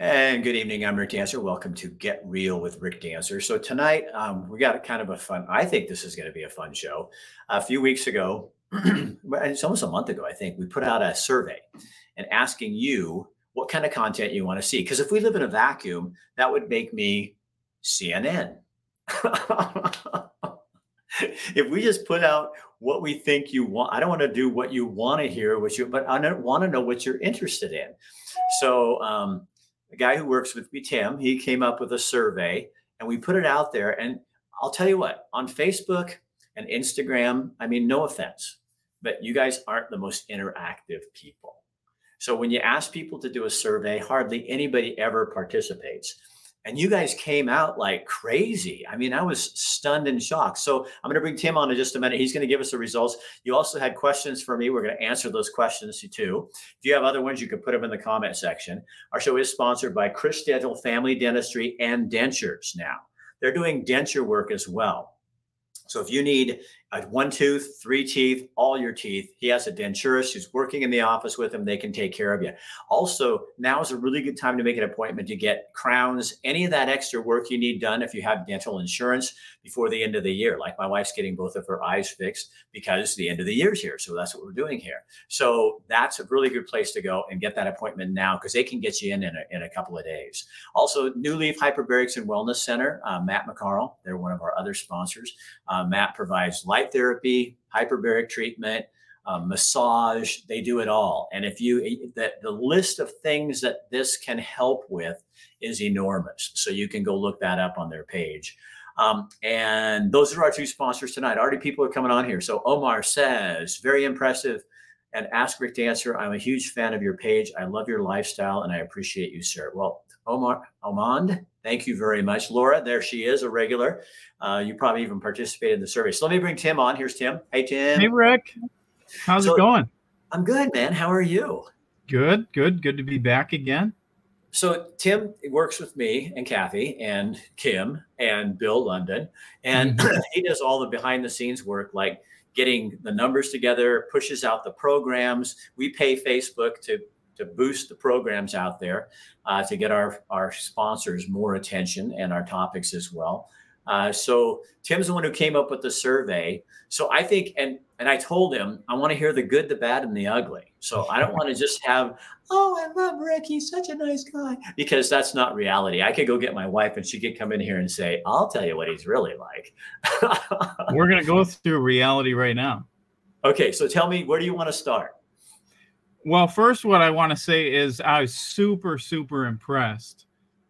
And good evening. I'm Rick Dancer. Welcome to Get Real with Rick Dancer. So tonight um, we got kind of a fun. I think this is going to be a fun show. A few weeks ago, it's almost a month ago, I think we put out a survey and asking you what kind of content you want to see. Because if we live in a vacuum, that would make me CNN. if we just put out what we think you want, I don't want to do what you want to hear, what you, but I want to know what you're interested in. So um, a guy who works with me, Tim, he came up with a survey and we put it out there. And I'll tell you what, on Facebook and Instagram, I mean, no offense, but you guys aren't the most interactive people. So when you ask people to do a survey, hardly anybody ever participates and you guys came out like crazy. I mean, I was stunned and shocked. So I'm going to bring Tim on in just a minute. He's going to give us the results. You also had questions for me. We're going to answer those questions too. If you have other ones, you can put them in the comment section. Our show is sponsored by Chris Dental Family Dentistry and Dentures now. They're doing denture work as well. So if you need one tooth, three teeth, all your teeth. He has a denturist who's working in the office with him. They can take care of you. Also, now is a really good time to make an appointment to get crowns, any of that extra work you need done if you have dental insurance before the end of the year. Like my wife's getting both of her eyes fixed because the end of the year's here. So that's what we're doing here. So that's a really good place to go and get that appointment now because they can get you in in a, in a couple of days. Also, New Leaf Hyperbarics and Wellness Center, uh, Matt McCarl, they're one of our other sponsors. Uh, Matt provides light therapy, hyperbaric treatment, um, massage, they do it all. And if you, the, the list of things that this can help with is enormous. So you can go look that up on their page. Um, and those are our two sponsors tonight. Already people are coming on here. So Omar says, very impressive. And Ask Rick Dancer, I'm a huge fan of your page. I love your lifestyle and I appreciate you, sir. Well, Omar Omand, thank you very much. Laura, there she is, a regular. Uh, you probably even participated in the survey. So let me bring Tim on. Here's Tim. Hey, Tim. Hey, Rick. How's so, it going? I'm good, man. How are you? Good, good, good to be back again. So Tim works with me and Kathy and Kim and Bill London, and mm-hmm. he does all the behind the scenes work, like getting the numbers together, pushes out the programs. We pay Facebook to to boost the programs out there uh, to get our, our sponsors more attention and our topics as well. Uh, so Tim's the one who came up with the survey. So I think, and and I told him I want to hear the good, the bad, and the ugly. So I don't want to just have, oh, I love Rick, he's such a nice guy, because that's not reality. I could go get my wife, and she could come in here and say, I'll tell you what he's really like. We're gonna go through reality right now. Okay, so tell me, where do you want to start? Well, first, what I want to say is I was super, super impressed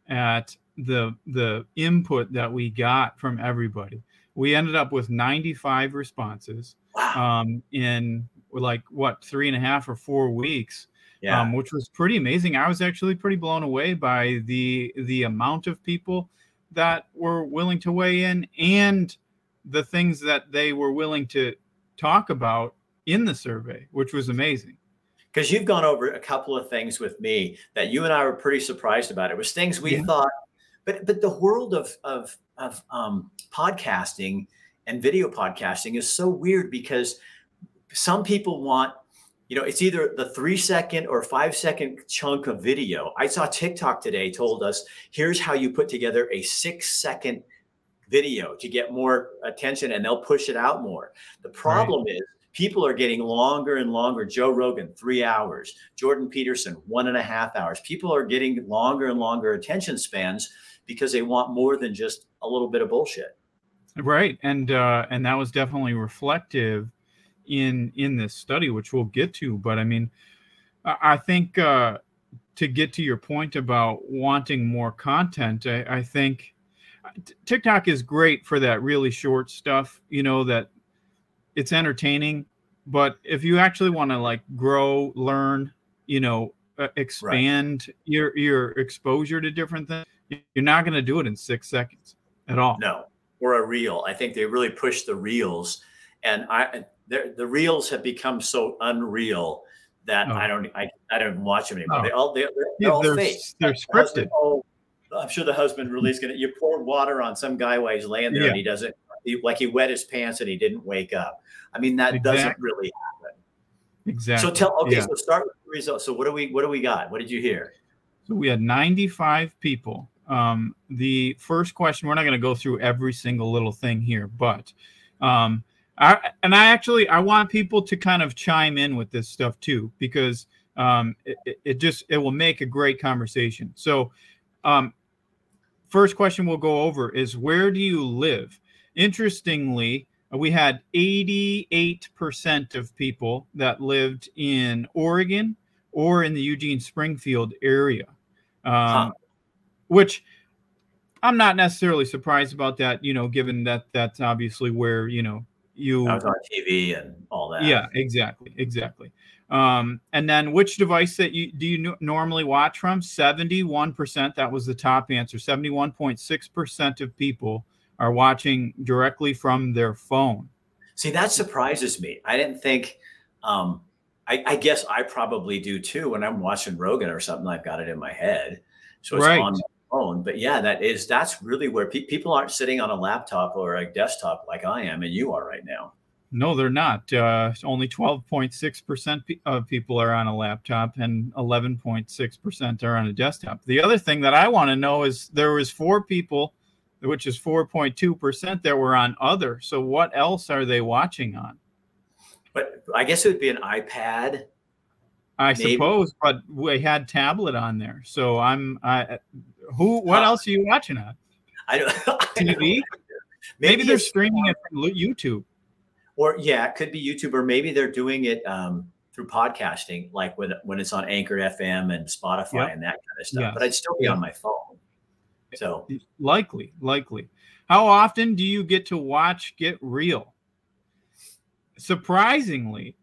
at the the input that we got from everybody. We ended up with 95 responses wow. um, in like what three and a half or four weeks, yeah. um, which was pretty amazing. I was actually pretty blown away by the the amount of people that were willing to weigh in and the things that they were willing to talk about in the survey, which was amazing because you've gone over a couple of things with me that you and I were pretty surprised about. It was things we yeah. thought, but but the world of of of um, podcasting and video podcasting is so weird because some people want you know it's either the three second or five second chunk of video i saw tiktok today told us here's how you put together a six second video to get more attention and they'll push it out more the problem right. is people are getting longer and longer. Joe Rogan, three hours. Jordan Peterson, one and a half hours. People are getting longer and longer attention spans because they want more than just a little bit of bullshit. Right, and uh, and that was definitely reflective in in this study, which we'll get to. But I mean, I think uh, to get to your point about wanting more content, I, I think TikTok is great for that really short stuff. You know that it's entertaining but if you actually want to like grow learn you know uh, expand right. your your exposure to different things you're not going to do it in six seconds at all no or a reel i think they really push the reels and i the reels have become so unreal that oh. i don't I, I don't watch them anymore oh. they all they're, they're, yeah, all they're, fake they're scripted oh, i'm sure the husband really is going to you pour water on some guy while he's laying there yeah. and he doesn't he, like he wet his pants and he didn't wake up. I mean, that exactly. doesn't really happen. Exactly. So tell okay, yeah. so start with the results. So what do we what do we got? What did you hear? So we had 95 people. Um, the first question, we're not going to go through every single little thing here, but um, I, and I actually I want people to kind of chime in with this stuff too because um, it, it just it will make a great conversation. So, um, first question we'll go over is where do you live? Interestingly, we had 88% of people that lived in Oregon or in the Eugene Springfield area, um, huh. which I'm not necessarily surprised about that, you know, given that that's obviously where, you know, you I was on TV and all that. Yeah, exactly, exactly. Um, and then which device that you do you normally watch from? 71%. That was the top answer. 71.6% of people are watching directly from their phone. See, that surprises me. I didn't think, um, I, I, guess I probably do too. When I'm watching Rogan or something, I've got it in my head. So it's right. on my phone. But yeah, that is, that's really where pe- people aren't sitting on a laptop or a desktop like I am and you are right now. No, they're not. Uh, only 12.6% of people are on a laptop and 11.6% are on a desktop. The other thing that I want to know is there was four people, which is 4.2% that were on other. So what else are they watching on? But I guess it would be an iPad. I maybe. suppose, but we had tablet on there. So I'm I who what huh. else are you watching on? I don't TV. Maybe, maybe they're streaming it from YouTube or yeah, it could be YouTube, or maybe they're doing it um, through podcasting, like when when it's on Anchor FM and Spotify yep. and that kind of stuff. Yes. But I'd still be on my phone. So likely, likely. How often do you get to watch Get Real? Surprisingly,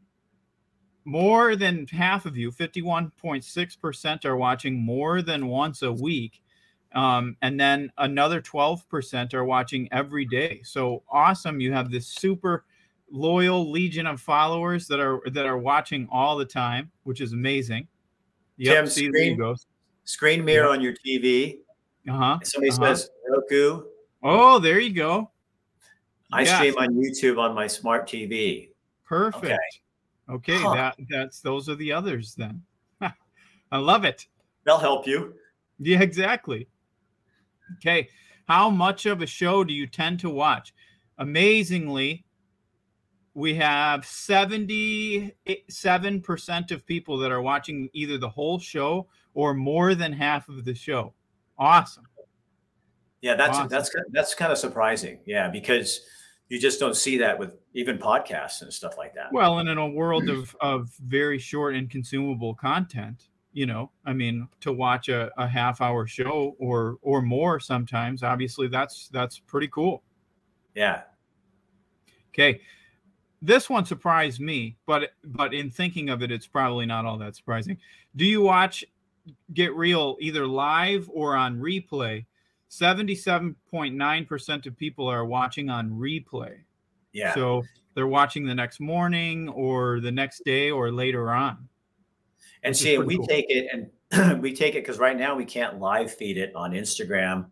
more than half of you, 51.6%, are watching more than once a week. Um, and then another 12% are watching every day. So awesome. You have this super loyal legion of followers that are that are watching all the time, which is amazing. Yep, Tim, screen, screen mirror yep. on your TV. Uh-huh. Somebody uh-huh. says Roku. Oh, there you go. I stream on YouTube on my smart TV. Perfect. Okay, okay huh. that that's those are the others then. I love it. They'll help you. Yeah, exactly. Okay. How much of a show do you tend to watch? Amazingly, we have 77% of people that are watching either the whole show or more than half of the show. Awesome. Yeah, that's awesome. that's that's kind of surprising. Yeah, because you just don't see that with even podcasts and stuff like that. Well, and in a world of of very short and consumable content, you know, I mean, to watch a, a half hour show or or more sometimes, obviously that's that's pretty cool. Yeah. Okay this one surprised me, but but in thinking of it, it's probably not all that surprising. Do you watch Get Real either live or on replay? Seventy-seven point nine percent of people are watching on replay. Yeah. So they're watching the next morning or the next day or later on. And see, we cool. take it and we take it because right now we can't live feed it on Instagram.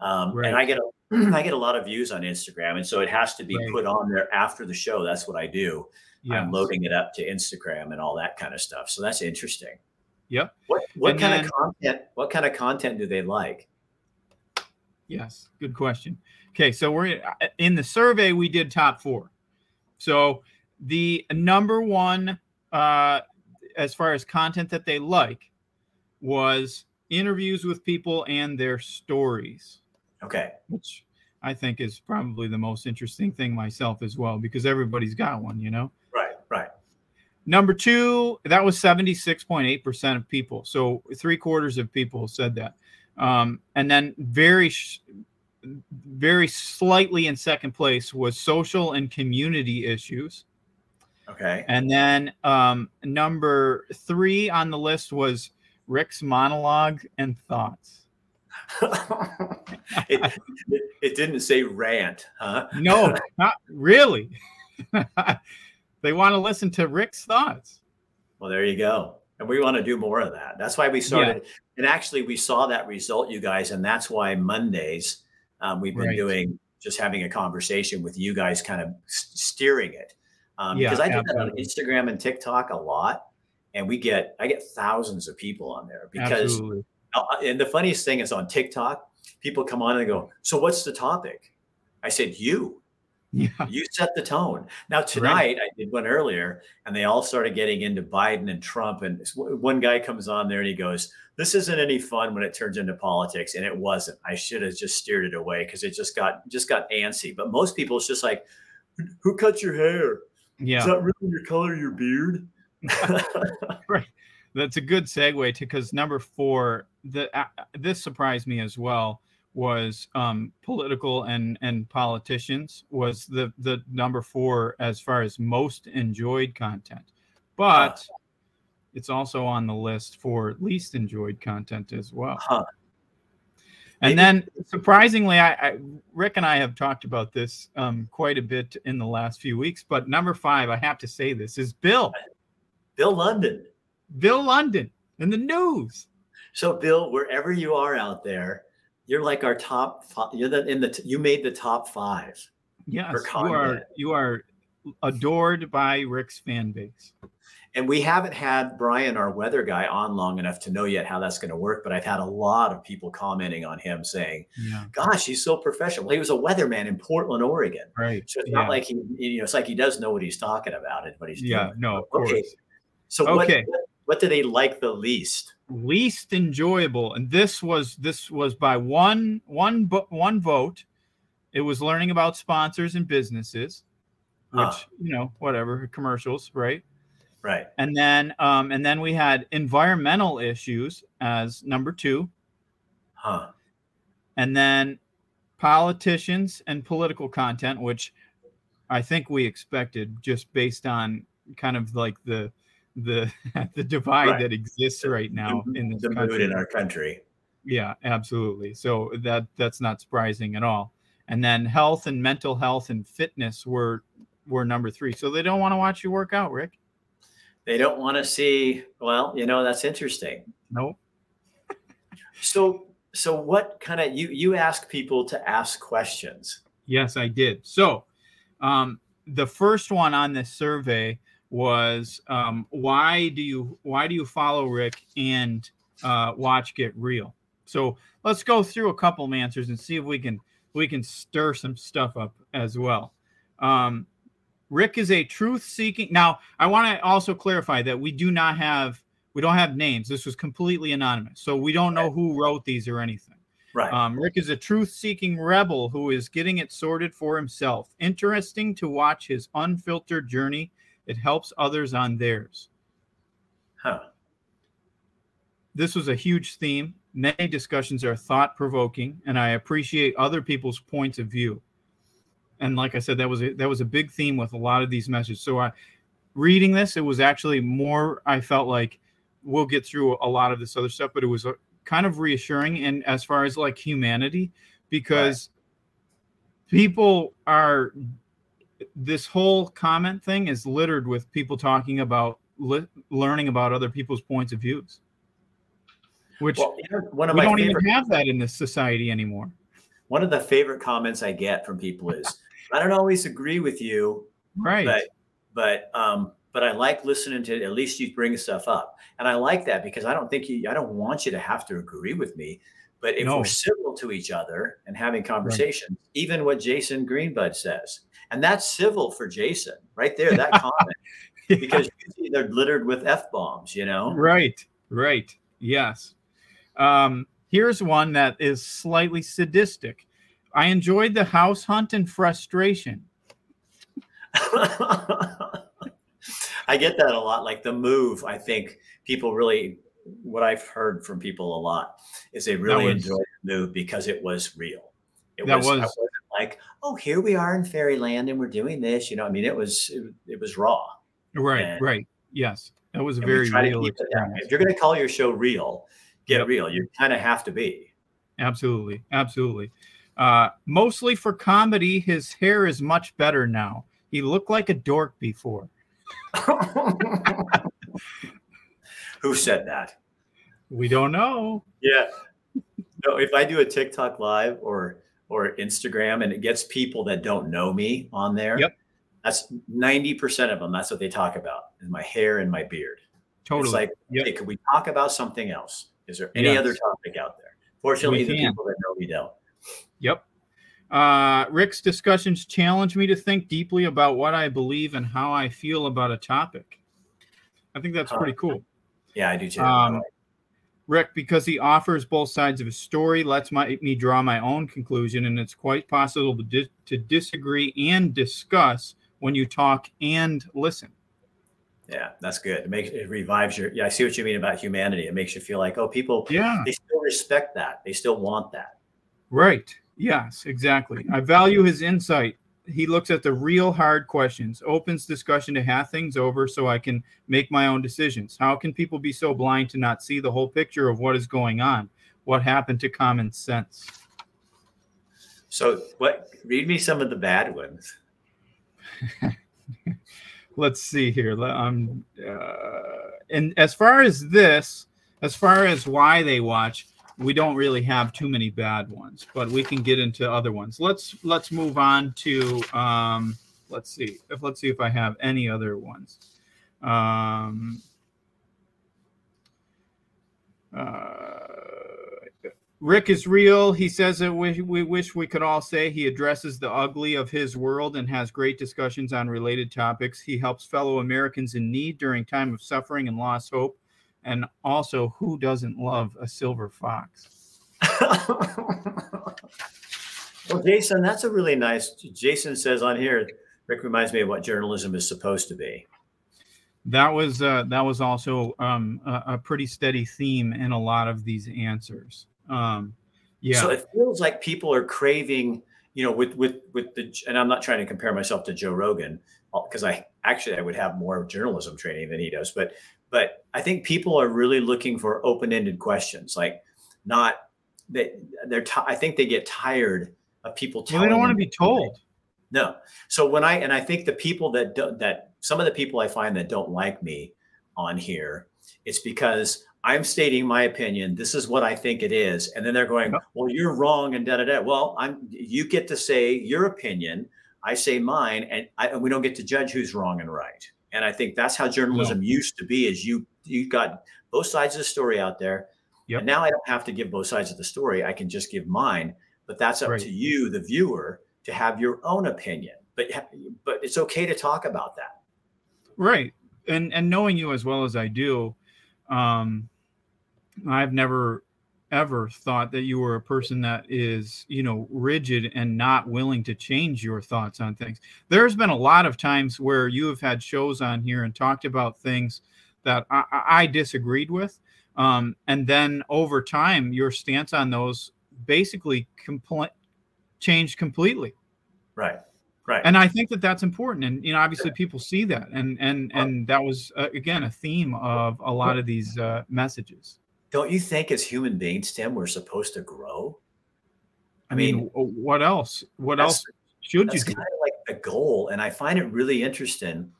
Um, right. And I get a I get a lot of views on Instagram, and so it has to be right. put on there after the show. That's what I do. Yes. I'm loading it up to Instagram and all that kind of stuff. So that's interesting. Yep. What what and kind then, of content? What kind of content do they like? Yes, good question. Okay, so we're in the survey. We did top four. So the number one, uh, as far as content that they like, was interviews with people and their stories. Okay. Which I think is probably the most interesting thing myself as well, because everybody's got one, you know? Number two, that was 76.8% of people. So three quarters of people said that. Um, and then very, very slightly in second place was social and community issues. Okay. And then um, number three on the list was Rick's monologue and thoughts. it, it, didn't say rant, huh? no, not really. they want to listen to Rick's thoughts. Well, there you go. And we want to do more of that. That's why we started. Yeah. And actually, we saw that result, you guys. And that's why Mondays, um, we've been right. doing just having a conversation with you guys, kind of steering it. Um, yeah, because I do that on Instagram and TikTok a lot. And we get, I get thousands of people on there because absolutely and the funniest thing is on TikTok, people come on and go, "So what's the topic?" I said, "You." Yeah. You set the tone. Now tonight, I did one earlier, and they all started getting into Biden and Trump. And one guy comes on there and he goes, "This isn't any fun when it turns into politics," and it wasn't. I should have just steered it away because it just got just got antsy. But most people, it's just like, "Who cut your hair? Yeah. Is that really your color, your beard?" right. That's a good segue to because number four, the uh, this surprised me as well was um, political and and politicians was the the number four as far as most enjoyed content, but huh. it's also on the list for least enjoyed content as well. Huh. And then, surprisingly, I, I, Rick and I have talked about this um, quite a bit in the last few weeks. But number five, I have to say this is Bill. Bill London. Bill London in the news. So, Bill, wherever you are out there, you're like our top. Five, you're the in the. You made the top five. Yes, you are. You are adored by Rick's fan base. And we haven't had Brian, our weather guy, on long enough to know yet how that's going to work. But I've had a lot of people commenting on him saying, yeah. "Gosh, he's so professional." He was a weatherman in Portland, Oregon. Right. So it's yeah. not like he, you know, it's like he does know what he's talking about and what he's yeah, doing. no, of okay. course. So okay. what, what did they like the least? Least enjoyable, and this was this was by one one one vote. It was learning about sponsors and businesses, which Huh. you know whatever commercials, right? Right. And then um, and then we had environmental issues as number two, Huh. and then politicians and political content, which I think we expected just based on kind of like the the the divide Right. that exists right now in this the mood country. in our country. Yeah, absolutely. So that that's not surprising at all. And then health and mental health and fitness were were number three. So they don't want to watch you work out, Rick. They don't want to see. Well, you know that's interesting. Nope. So, so what kind of you you ask people to ask questions? Yes, I did. So um, the first one on this survey was um, why do you why do you follow Rick and uh, watch Get Real? So let's go through a couple of answers and see if we can we can stir some stuff up as well. Um, Rick is a truth-seeking. Now, I want to also clarify that we do not have we don't have names. This was completely anonymous, so we don't know who wrote these or anything. Right. Um, Rick is a truth seeking rebel who is getting it sorted for himself. Interesting to watch his unfiltered journey. It helps others on theirs. huh. This was a huge theme. Many discussions are thought provoking, and I appreciate other people's points of view. And like I said, that was a, that was a big theme with a lot of these messages. So, I, reading this, it was actually more. I felt like we'll get through a lot of this other stuff, but it was a, kind of reassuring. And as far as like humanity, because people are this whole comment thing is littered with people talking about li- learning about other people's points of views, which Well, one of we my don't favorite even have that in this society anymore. one of the favorite comments I get from people is, "I don't always agree with you, Right. but but um but I like listening to at least you bring stuff up, and I like that because I don't think you I don't want you to have to agree with me." But if No. we're civil to each other and having conversations, even what Jason Greenbud says, and that's civil for Jason right there, that comment, because you see they're littered with f bombs, you know. right. Right. Yes. Um, here's one that is slightly sadistic. I enjoyed the house hunt and frustration. I get that a lot. Like the move, I think people really, what I've heard from people a lot is they really was- enjoyed the move because it was real. It That was, was- wasn't like, oh, here we are in fairyland and we're doing this. You know, I mean, it was it, it was raw. Right. And- right. Yes. That was a very real keep it that experience. If you're going to call your show real, get Yep. real. You kind of have to be. Absolutely. Absolutely. Uh, mostly for comedy, his hair is much better now. He looked like a dork before. Who said that? We don't know. Yeah. No, if I do a TikTok live or or Instagram and it gets people that don't know me on there, Yep. that's 90% of them. That's what they talk about is my hair and my beard. Totally. It's like, Yep. hey, could we talk about something else? Is there any Yes. other topic out there? Fortunately, the people that know me don't. Yep. Uh, Rick's discussions challenge me to think deeply about what I believe and how I feel about a topic. I think that's pretty cool. Yeah, I do too. Um, Rick, because he offers both sides of a story, lets my, me draw my own conclusion, and it's quite possible to, dis- to disagree and discuss when you talk and listen. yeah, that's good. It makes it revives your. Yeah, I see what you mean about humanity. It makes you feel like, oh, people Yeah. they still respect that. They still want that. Right. Yes, exactly. I value his insight. He looks at the real hard questions, opens discussion to have things over so I can make my own decisions. How can people be so blind to not see the whole picture of what is going on? What happened to common sense? So, what? Read me some of the bad ones. Let's see here. Um, uh, and as far as this, as far as why they watch, we don't really have too many bad ones, but we can get into other ones. Let's let's move on to um, let's see if let's see if I have any other ones. Um, uh, Rick is real. He says that we, we wish we could all say he addresses the ugly of his world and has great discussions on related topics. He helps fellow Americans in need during time of suffering and lost hope. And also, who doesn't love a silver fox? well, Jason, that's a really nice. Jason says on here, Rick reminds me of what journalism is supposed to be. That was uh, that was also um, a, a pretty steady theme in a lot of these answers. Um, yeah, So it feels like people are craving, you know, with with with the. And I'm not trying to compare myself to Joe Rogan because I actually I would have more journalism training than he does, but but I think people are really looking for open-ended questions, like not that they're. T- I think they get tired of people well, telling. they don't want to be told. No. So when I and I think the people that do, that some of the people I find that don't like me on here, it's because I'm stating my opinion. This is what I think it is, and then they're going, "Well, you're wrong," and da da da. Well, I'm. You get to say your opinion. I say mine, and, I, and we don't get to judge who's wrong and right. And I think that's how journalism used to be. Is you you got both sides of the story out there, Yep. and now I don't have to give both sides of the story. I can just give mine. But that's up Right. to you, the viewer, to have your own opinion. But but it's okay to talk about that. right and and knowing you as well as i do um i've never ever thought that you were a person that is you know rigid and not willing to change your thoughts on things there's been a lot of times where you have had shows on here and talked about things that i, I disagreed with um and then over time your stance on those basically compl- changed completely Right. Right. and i think that that's important and you know obviously people see that and and and that was uh, again a theme of a lot of these uh, messages don't you think as human beings, Tim, we're supposed to grow? i mean w- what else what else should you do kind of like the goal. And I find it really interesting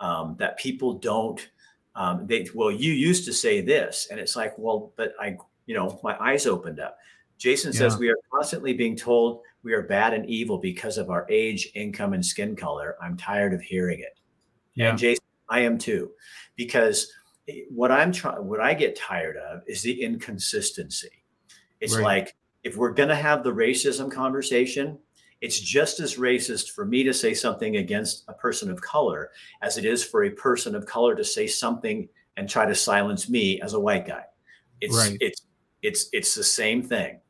um, that people don't um, they well, you used to say this, and it's like, well, but I, you know, my eyes opened up. Jason says Yeah. we are constantly being told we are bad and evil because of our age, income, and skin color. I'm tired of hearing it. yeah And Jason, I am too, because what I'm trying, what I get tired of is the inconsistency. It's Right. like if we're going to have the racism conversation, it's just as racist for me to say something against a person of color as it is for a person of color to say something and try to silence me as a white guy. It's Right. it's it's it's the same thing,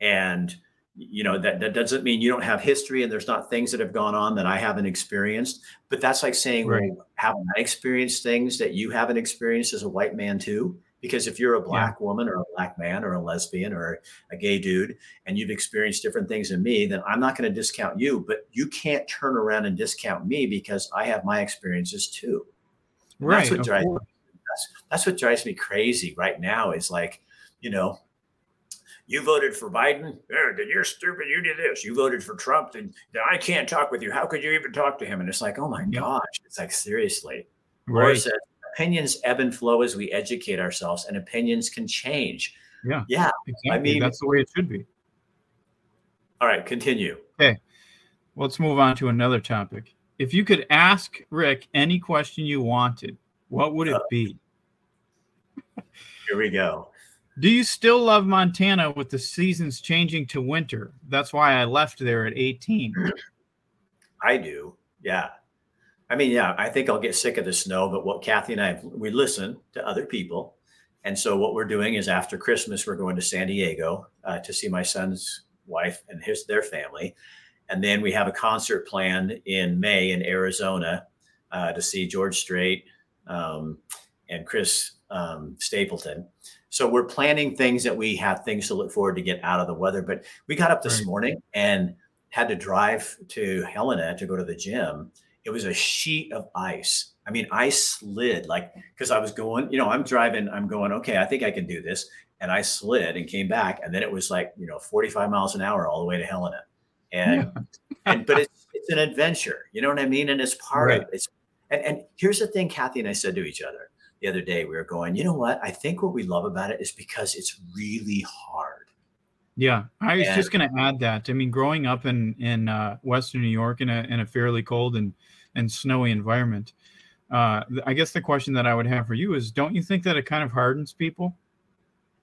and you know that that doesn't mean you don't have history and there's not things that have gone on that I haven't experienced. But that's like saying, Right. well, haven't I experienced things that you haven't experienced as a white man too? Because if you're a black woman or a black man or a lesbian or a gay dude and you've experienced different things than me, then I'm not going to discount you. But you can't turn around and discount me because I have my experiences too. Right That's what drives that's, that's what drives me crazy right now is like, you know, you voted for Biden. Yeah, then you're stupid. You did this. You voted for Trump. Then, then I can't talk with you. How could you even talk to him? And it's like, oh my Yeah. gosh. It's like, seriously. Laura right says, opinions ebb and flow as we educate ourselves, and opinions can change. Yeah. Yeah. exactly mean- that's the way it should be All right. Continue. Hey, let's move on to another topic if you could ask rick any question you wanted what would it Uh, be Here we go. Do you still love Montana with the seasons changing to winter? That's why I left there at 18. I do. Yeah. I mean, yeah, I think I'll get sick of the snow, but what Kathy and I, we listen to other people. And so what we're doing is after Christmas, we're going to San Diego uh, to see my son's wife and his, their family. And then we have a concert planned in May in Arizona uh, to see George Strait um, and Chris um, Stapleton. So we're planning things that we have things to look forward to get out of the weather. But we got up this right. morning and had to drive to Helena to go to the gym. It was a sheet of ice. I mean, I slid like because I was going, you know, I'm driving, I'm going, okay, I think I can do this. And I slid and came back. And then it was like, you know, 45 miles an hour all the way to Helena. And, yeah. and but it's it's an adventure, you know what I mean? And it's part right. of it. It's and, and here's the thing Kathy and I said to each other the other day. We were going, you know what? I think what we love about it is because it's really hard. Yeah, I was and, just going to add that. I mean, growing up in in uh, Western New York in a in a fairly cold and and snowy environment, uh, I guess the question that I would have for you is, don't you think that it kind of hardens people?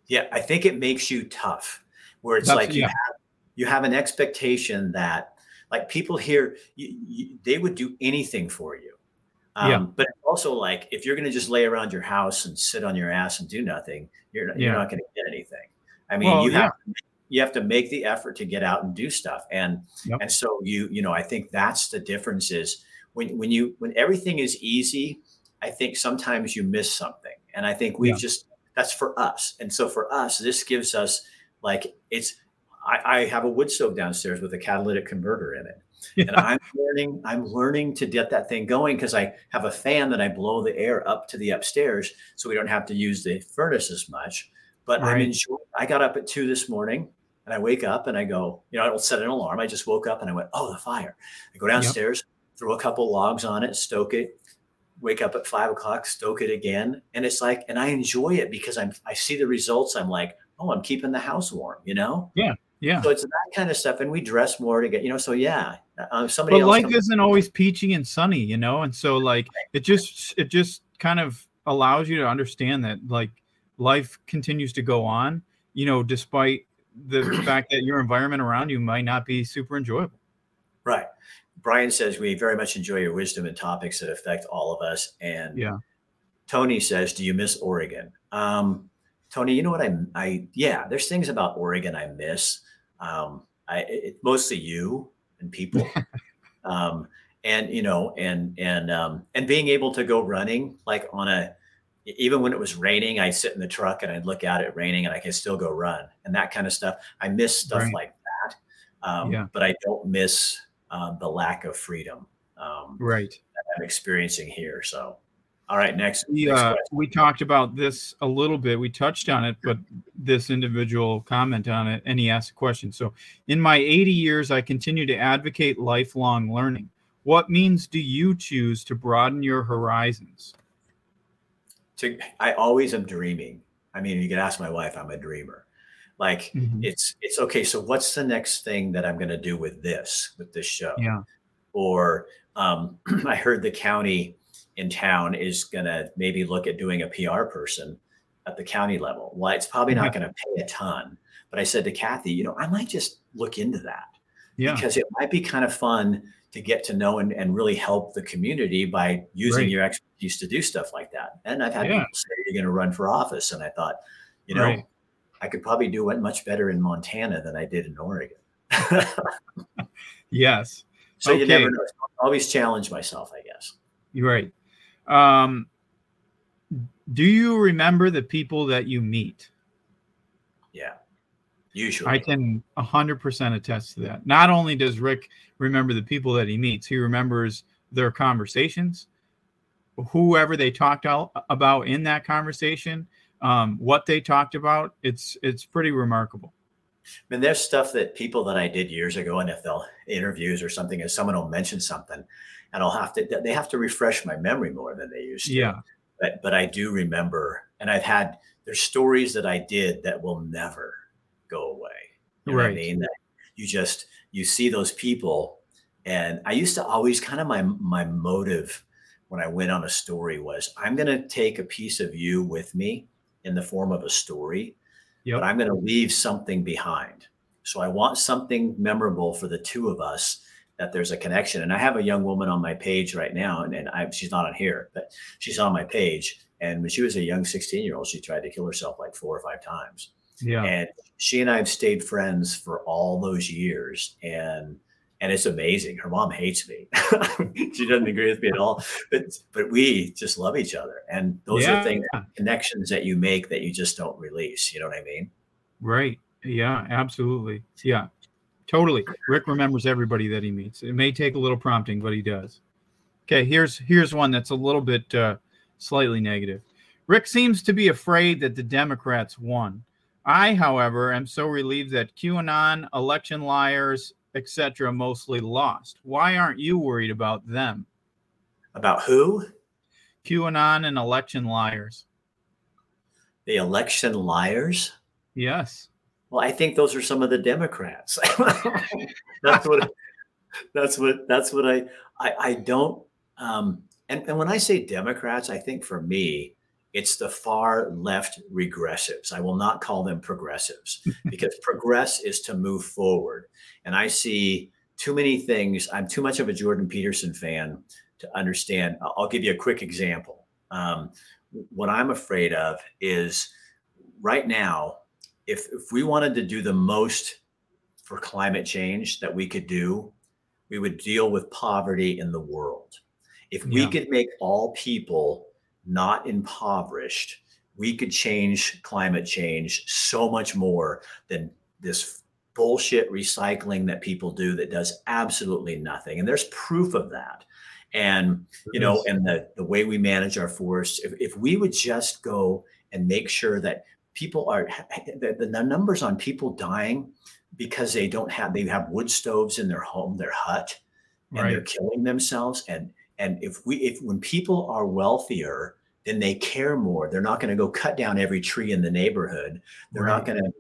Yeah, I think it makes you tough. Where it's That's, like you yeah. have you have an expectation that like people here, you, you, they would do anything for you. Um, yeah. But also, like, if you're going to just lay around your house and sit on your ass and do nothing, you're, yeah. you're not going to get anything. I mean, well, you have yeah. you have to make the effort to get out and do stuff, and yep. and so you you know, I think that's the difference is when when you when everything is easy, I think sometimes you miss something, and I think we've just that's for us, and so for us, this gives us like it's. I, I have a wood stove downstairs with a catalytic converter in it yeah. and I'm learning, I'm learning to get that thing going because I have a fan that I blow the air up to the upstairs so we don't have to use the furnace as much. But right. I'm enjoying I got up at two this morning and I wake up and I go, you know, I don't set an alarm. I just woke up and I went, oh, the fire. I go downstairs, yep. throw a couple logs on it, stoke it, wake up at five o'clock, stoke it again. And it's like, and I enjoy it because I'm I see the results. I'm like, oh, I'm keeping the house warm, you know? Yeah. Yeah. So it's that kind of stuff. And we dress more to get, you know, so yeah. Um, somebody but life isn't always peachy and sunny, you know? And so like it just it just kind of allows you to understand that like life continues to go on, you know, despite the fact that your environment around you might not be super enjoyable. Right. Brian says we very much enjoy your wisdom and topics that affect all of us. And yeah. Tony says, Do you miss Oregon? Um, Tony, you know what I I yeah, there's things about Oregon I miss. Um, I it, mostly you and people, um, and you know, and and um, and being able to go running like on a even when it was raining, I'd sit in the truck and I'd look out at raining and I can still go run and that kind of stuff. I miss stuff right. like that, um, yeah. but I don't miss uh, the lack of freedom um, right that I'm experiencing here. So all right, next. We, next uh, we talked about this a little bit. We touched on it, but this individual comment on it, and he asked a question. So, in my 80 years, I continue to advocate lifelong learning. What means do you choose to broaden your horizons? To, I always am dreaming. I mean, you can ask my wife. I'm a dreamer. Like mm-hmm. it's it's okay. So, what's the next thing that I'm going to do with this with this show? Yeah. Or um, I heard the county in town is going to maybe look at doing a PR person at the county level. Well, it's probably not going to pay a ton. But I said to Kathy, you know, I might just look into that yeah. because it might be kind of fun to get to know and, and really help the community by using right. your expertise to do stuff like that. And I've had yeah. people say you're going to run for office. And I thought, you know, right. I could probably do it much better in Montana than I did in Oregon. yes. So okay. you never know. always challenge myself, I guess. You're right. Um, do you remember the people that you meet? Yeah, usually. I can 100% attest to that. Not only does Rick remember the people that he meets, he remembers their conversations, whoever they talked about in that conversation, um, what they talked about. It's it's pretty remarkable. I mean, there's stuff that people that I did years ago, and if they'll interviews or something, if someone will mention something, and I'll have to they have to refresh my memory more than they used to. Yeah. But but I do remember, and I've had there's stories that I did that will never go away. You know right. I mean? That you just you see those people, and I used to always kind of my my motive when I went on a story was I'm going to take a piece of you with me in the form of a story yep. but I'm going to leave something behind. So I want something memorable for the two of us that there's a connection. And I have a young woman on my page right now, and, and I, she's not on here, but she's on my page. And when she was a young 16 year old, she tried to kill herself like four or five times. Yeah. And she and I have stayed friends for all those years. And and it's amazing. Her mom hates me. she doesn't agree with me at all. But but we just love each other. And those yeah. are things connections that you make that you just don't release. You know what I mean? Right. Yeah, absolutely. Yeah. Totally. Rick remembers everybody that he meets. It may take a little prompting, but he does. Okay, here's here's one that's a little bit uh, slightly negative. Rick seems to be afraid that the Democrats won. I, however, am so relieved that QAnon, election liars, etc., mostly lost. Why aren't you worried about them? About who? QAnon and election liars. The election liars? Yes. Well, I think those are some of the Democrats. that's what that's what that's what I I, I don't um and, and when I say Democrats, I think for me, it's the far left regressives. I will not call them progressives because progress is to move forward. And I see too many things. I'm too much of a Jordan Peterson fan to understand. I'll give you a quick example. Um, what I'm afraid of is right now, if, if we wanted to do the most for climate change that we could do, we would deal with poverty in the world. If yeah. we could make all people not impoverished, we could change climate change so much more than this bullshit recycling that people do that does absolutely nothing. And there's proof of that. And you know, and the the way we manage our forests, if, if we would just go and make sure that people are the, the numbers on people dying because they don't have they have wood stoves in their home, their hut, and right. they're killing themselves. And and if we if when people are wealthier, then they care more. They're not going to go cut down every tree in the neighborhood. They're right. not going to.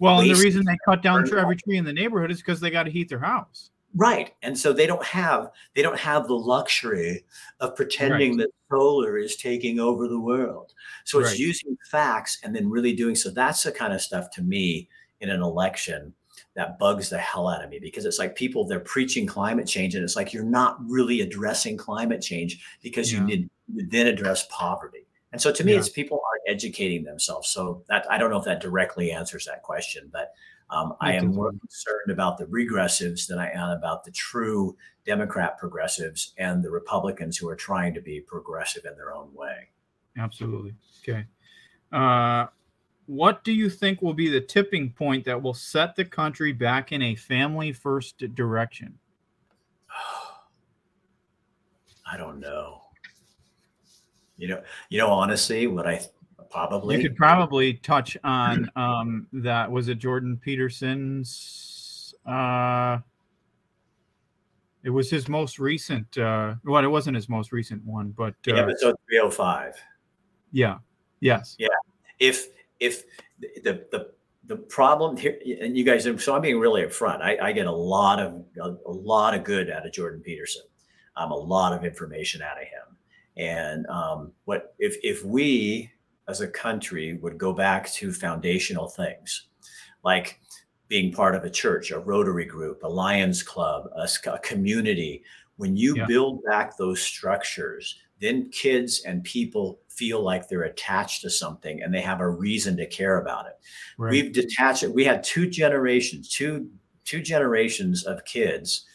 Well, and the reason they cut down every tree in the neighborhood is because they got to heat their house. Right, and so they don't have they don't have the luxury of pretending right. that solar is taking over the world. So it's right. using facts and then really doing so. That's the kind of stuff to me in an election that bugs the hell out of me because it's like people they're preaching climate change and it's like you're not really addressing climate change because yeah. you need then address poverty. And so to me, yeah. it's people aren't educating themselves. So that I don't know if that directly answers that question, but um, I am more concerned about the regressives than I am about the true Democrat progressives and the Republicans who are trying to be progressive in their own way. Absolutely. Okay. Uh, what do you think will be the tipping point that will set the country back in a family first direction? I don't know. You know, you know, honestly, what I probably. You could probably touch on um that was it Jordan Peterson's uh it was his most recent uh well it wasn't his most recent one but uh, episode 305 yeah yes. Yeah. If if the the the problem here and you guys so i'm being really upfront. I, I get a lot of a, a lot of good out of jordan peterson. Um, a lot of information out of him. And um, what if if we as a country would go back to foundational things like being part of a church, a Rotary group, a Lions Club, a, a community. When you yeah. build back those structures, then kids and people feel like they're attached to something and they have a reason to care about it. Right. We've detached it. We had two generations, two two generations of kids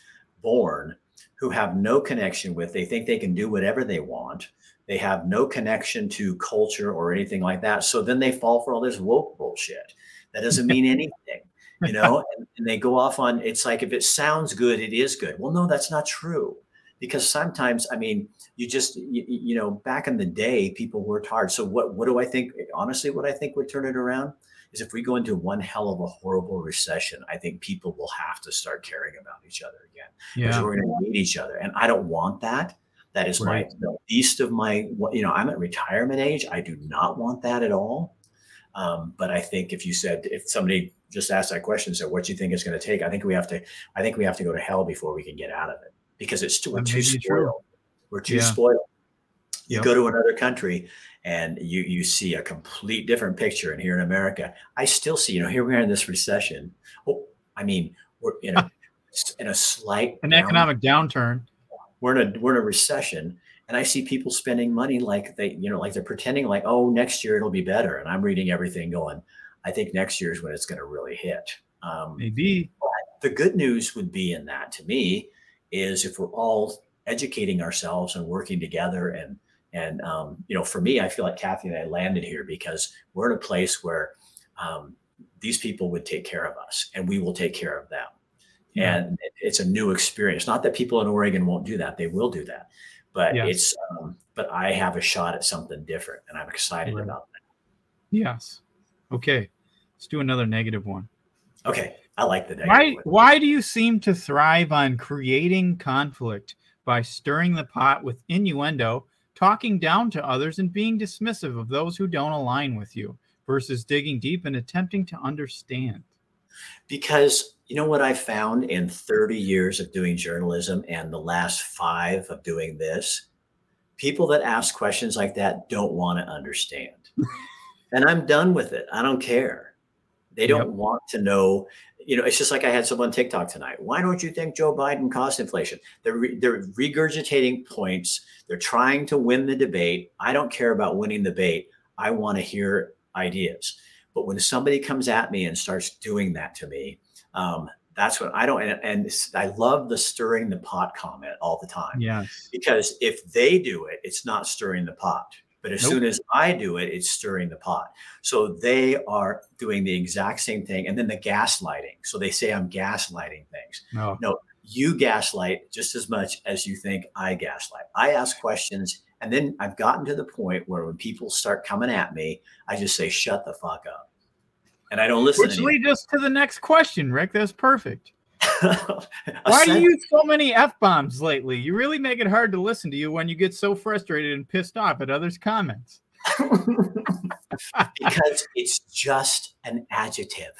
born who have no connection with. They think they can do whatever they want. They have no connection to culture or anything like that. So then they fall for all this woke bullshit. That doesn't mean anything, you know. And, and they go off on. It's like if it sounds good, it is good. Well, no, that's not true because sometimes i mean you just you, you, know back in the day people worked hard so what what do i think honestly what i think would turn it around is if we go into one hell of a horrible recession, I think people will have to start caring about each other again. Yeah. we're going to need each other. And I don't want that. That is right. my the least of my, you know, I'm at retirement age. I do not want that at all. Um, but I think if you said, if somebody just asked that question, said, what do you think it's going to take? I think we have to, I think we have to go to hell before we can get out of it because it's too, we're too spoiled. True. We're too yeah. spoiled. You yep. go to another country and you you see a complete different picture. And here in America, I still see, you know, here we are in this recession. Oh, I mean, we're in a in a slight an down, economic downturn. We're in a we're in a recession, and I see people spending money like they, you know, like they're pretending like, oh, next year it'll be better. And I'm reading everything going, I think next year is when it's going to really hit. Um, Maybe. The good news would be in that to me is if we're all educating ourselves and working together and and um, you know for me i feel like kathy and i landed here because we're in a place where um, these people would take care of us and we will take care of them yeah. and it's a new experience. Not that people in oregon won't do that. They will do that. But yes. it's um, but i have a shot at something different and i'm excited right. about that. Yes. Okay. Let's do another negative one. Okay. I like the negative why one. why do you seem to thrive on creating conflict by stirring the pot with innuendo talking down to others and being dismissive of those who don't align with you versus digging deep and attempting to understand? Because you know what I found in 30 years of doing journalism and the last five of doing this? People that ask questions like that don't want to understand. and I'm done with it. I don't care. They don't yep. want to know. You know, it's just like I had someone TikTok tonight. Why don't you think Joe Biden caused inflation? They're re- they're regurgitating points. They're trying to win the debate. I don't care about winning the debate. I want to hear ideas. But when somebody comes at me and starts doing that to me, um, that's what I don't. And, and, I love the stirring the pot comment all the time. Yes. Because if they do it, it's not stirring the pot. But as nope. soon as I do it, it's stirring the pot. So they are doing the exact same thing. And then the gaslighting. So they say I'm gaslighting things. No, no you gaslight just as much as you think I gaslight. I ask questions and then I've gotten to the point where when people start coming at me, I just say, shut the fuck up. And I don't listen. Which leads us to the next question, Rick. That's perfect. Why do you use so many F bombs lately? You really make it hard to listen to you when you get so frustrated and pissed off at others' comments. because it's just an adjective.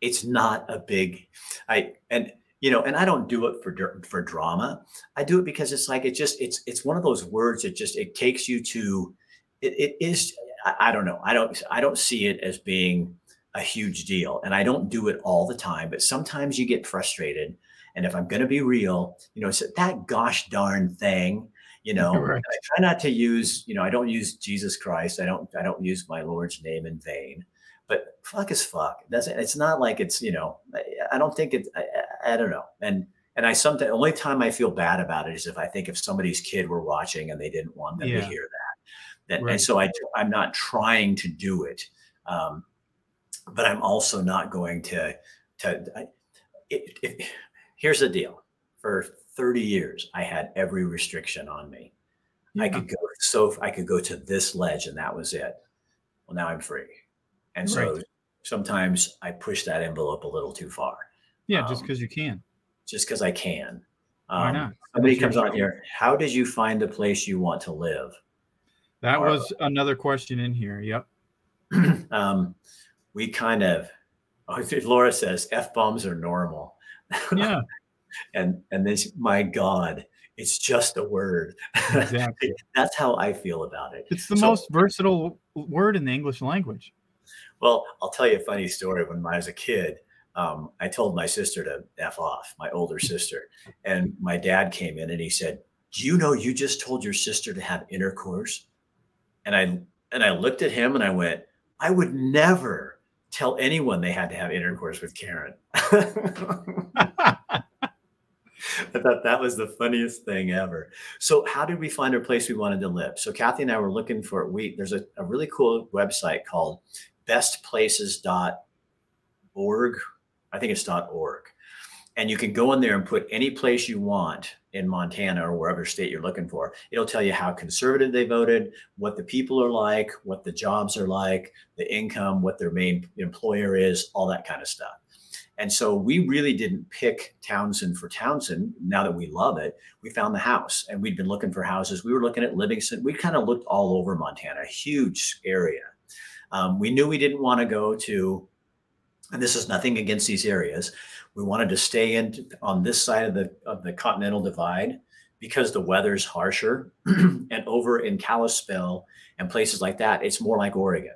It's not a big I and you know and i don't do it for for drama i do it because it's like it just it's it's one of those words that just it takes you to it, it is I, I don't know i don't i don't see it as being a huge deal and i don't do it all the time but sometimes you get frustrated and if i'm going to be real you know it's that gosh darn thing you know right. i try not to use you know i don't use jesus christ i don't i don't use my lord's name in vain but fuck is fuck. It doesn't it's not like it's you know I, I don't think it I, I, don't know and and I sometimes the only time I feel bad about it is if I think if somebody's kid were watching and they didn't want them yeah. to hear that. that right. And so I I'm not trying to do it, um, but I'm also not going to to. I, it, it, here's the deal: for 30 years, I had every restriction on me. Yeah. I could go so I could go to this ledge and that was it. Well, now I'm free. And so sometimes I push that envelope a little too far. Yeah, um, just because you can. Just because I can. Um, Why not? Somebody comes on here. How did you find the place you want to live? That was another question in here. Yep. um, we kind of, oh, Laura says f bombs are normal. Yeah. and and this, my God, it's just a word. Exactly. That's how I feel about it. It's the so, most versatile word in the English language. Well, I'll tell you a funny story. When I was a kid, um, I told my sister to F off, my older sister. And my dad came in and he said, Do you know you just told your sister to have intercourse? And I and I looked at him and I went, I would never tell anyone they had to have intercourse with Karen. I thought that was the funniest thing ever. So, how did we find a place we wanted to live? So, Kathy and I were looking for we. There's a, a really cool website called bestplaces.org. I think it's dot .org. And you can go in there and put any place you want in Montana or wherever state you're looking for. It'll tell you how conservative they voted, what the people are like, what the jobs are like, the income, what their main employer is, all that kind of stuff. And so we really didn't pick Townsend for Townsend. Now that we love it, we found the house and we'd been looking for houses. We were looking at Livingston. We kind of looked all over Montana, huge area. Um, we knew we didn't want to go to, and this is nothing against these areas. We wanted to stay in on this side of the of the Continental Divide, because the weather's harsher and over in Kalispell and places like that, it's more like Oregon.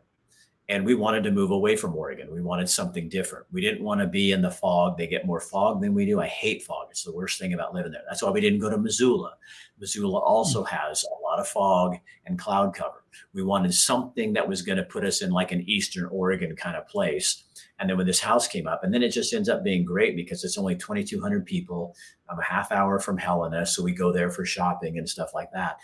And we wanted to move away from Oregon. We wanted something different. We didn't want to be in the fog. They get more fog than we do. I hate fog. It's the worst thing about living there. That's why we didn't go to Missoula. Missoula also hmm. has a lot of fog and cloud cover. We wanted something that was going to put us in like an Eastern Oregon kind of place. And then when this house came up, and then it just ends up being great because it's only 2,200 people. I'm a half hour from Helena. So we go there for shopping and stuff like that.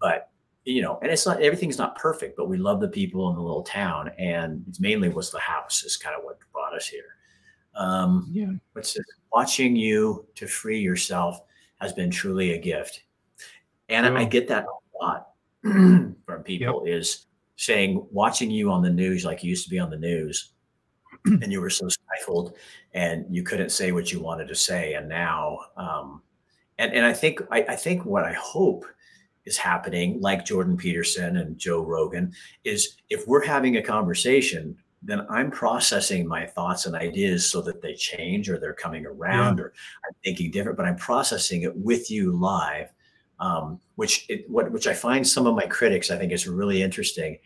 But you know, and it's not everything's not perfect, but we love the people in the little town, and it's mainly was the house is kind of what brought us here. Um, yeah, what's this? Watching you to free yourself has been truly a gift, and I get that a lot from people yep. is saying watching you on the news like you used to be on the news, and you were so stifled and you couldn't say what you wanted to say, and now, um, and and I think I, I think what I hope is happening, like Jordan Peterson and Joe Rogan, is if we're having a conversation, then I'm processing my thoughts and ideas so that they change or they're coming around yeah. or I'm thinking different, but I'm processing it with you live. Um, which it, what which I find some of my critics I think is really interesting.